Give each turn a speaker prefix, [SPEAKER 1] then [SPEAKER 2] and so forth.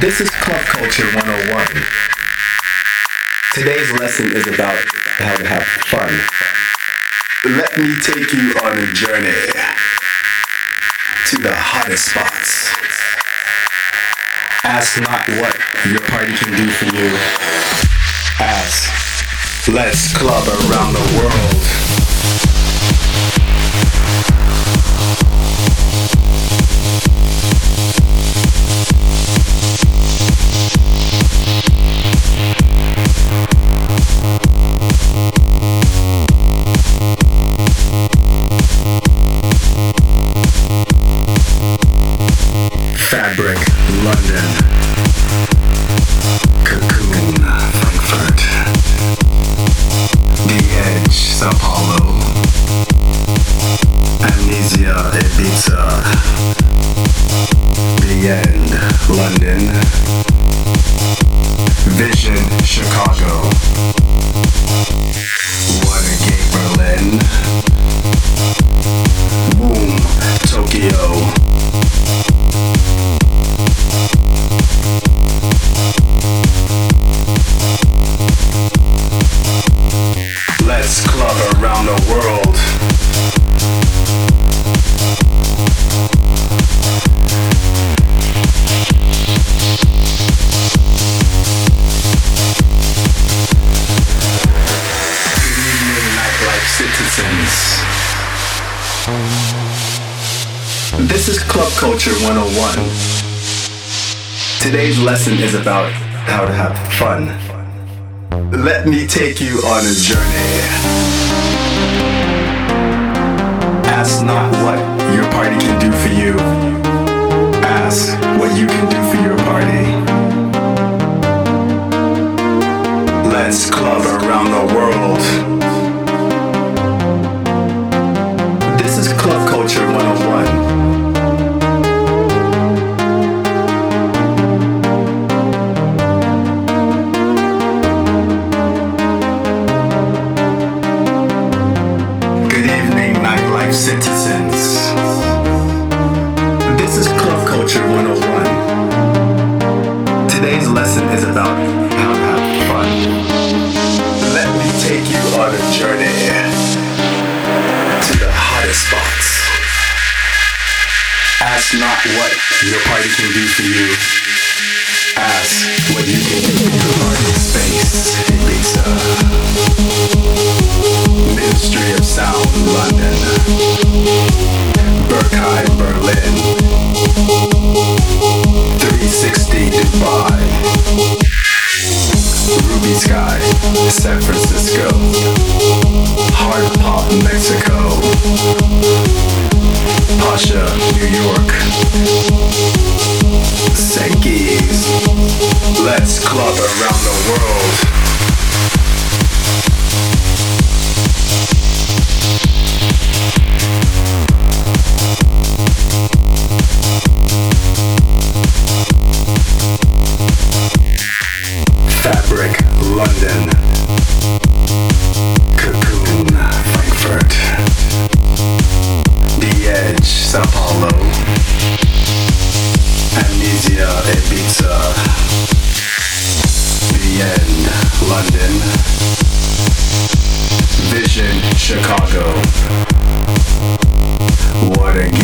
[SPEAKER 1] This is Club Culture 101. Today's lesson is about how to have fun. Let me take you on a journey to the hottest spots. Ask not what your party can do for you. Ask, let's club around the world. End, London. Vision, Chicago. This is Club Culture 101. Today's lesson is about how to have fun. Let me take you on a journey. Ask not what your party can do for you. Ask what you can do for your party. Let's club around the world. Ask not what your party can do for you. Ask what you can do for your party space. Ibiza. Ministry of Sound, London. Berghain, Berlin. 360, Dubai. Ruby Skye, San Francisco. Hard Pop, Mexico. Pacha, New York. Senki's. Let's club around the world. Fabric, London. The End, London. Vision, Chicago. Watergate, Berlin.